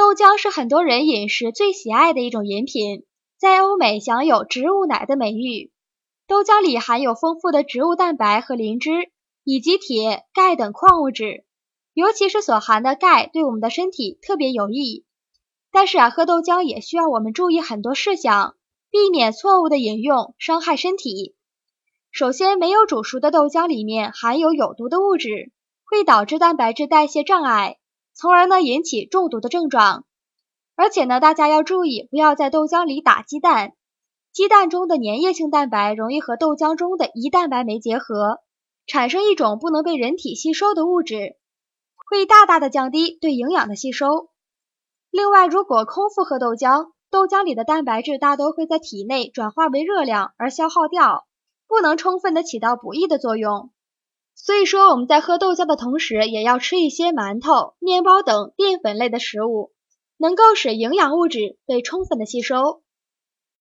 豆浆是很多人饮食最喜爱的一种饮品，在欧美享有“植物奶”的美誉。豆浆里含有丰富的植物蛋白和磷脂，以及铁、钙等矿物质，尤其是所含的钙对我们的身体特别有益。但是啊，喝豆浆也需要我们注意很多事项，避免错误的饮用，伤害身体。首先，没有煮熟的豆浆里面含有有毒的物质，会导致蛋白质代谢障碍。从而呢引起中毒的症状，而且呢大家要注意，不要在豆浆里打鸡蛋，鸡蛋中的粘液性蛋白容易和豆浆中的胰蛋白酶结合，产生一种不能被人体吸收的物质，会大大的降低对营养的吸收。另外，如果空腹喝豆浆，豆浆里的蛋白质大多会在体内转化为热量而消耗掉，不能充分的起到补益的作用。所以说，我们在喝豆浆的同时，也要吃一些馒头、面包等淀粉类的食物，能够使营养物质被充分的吸收。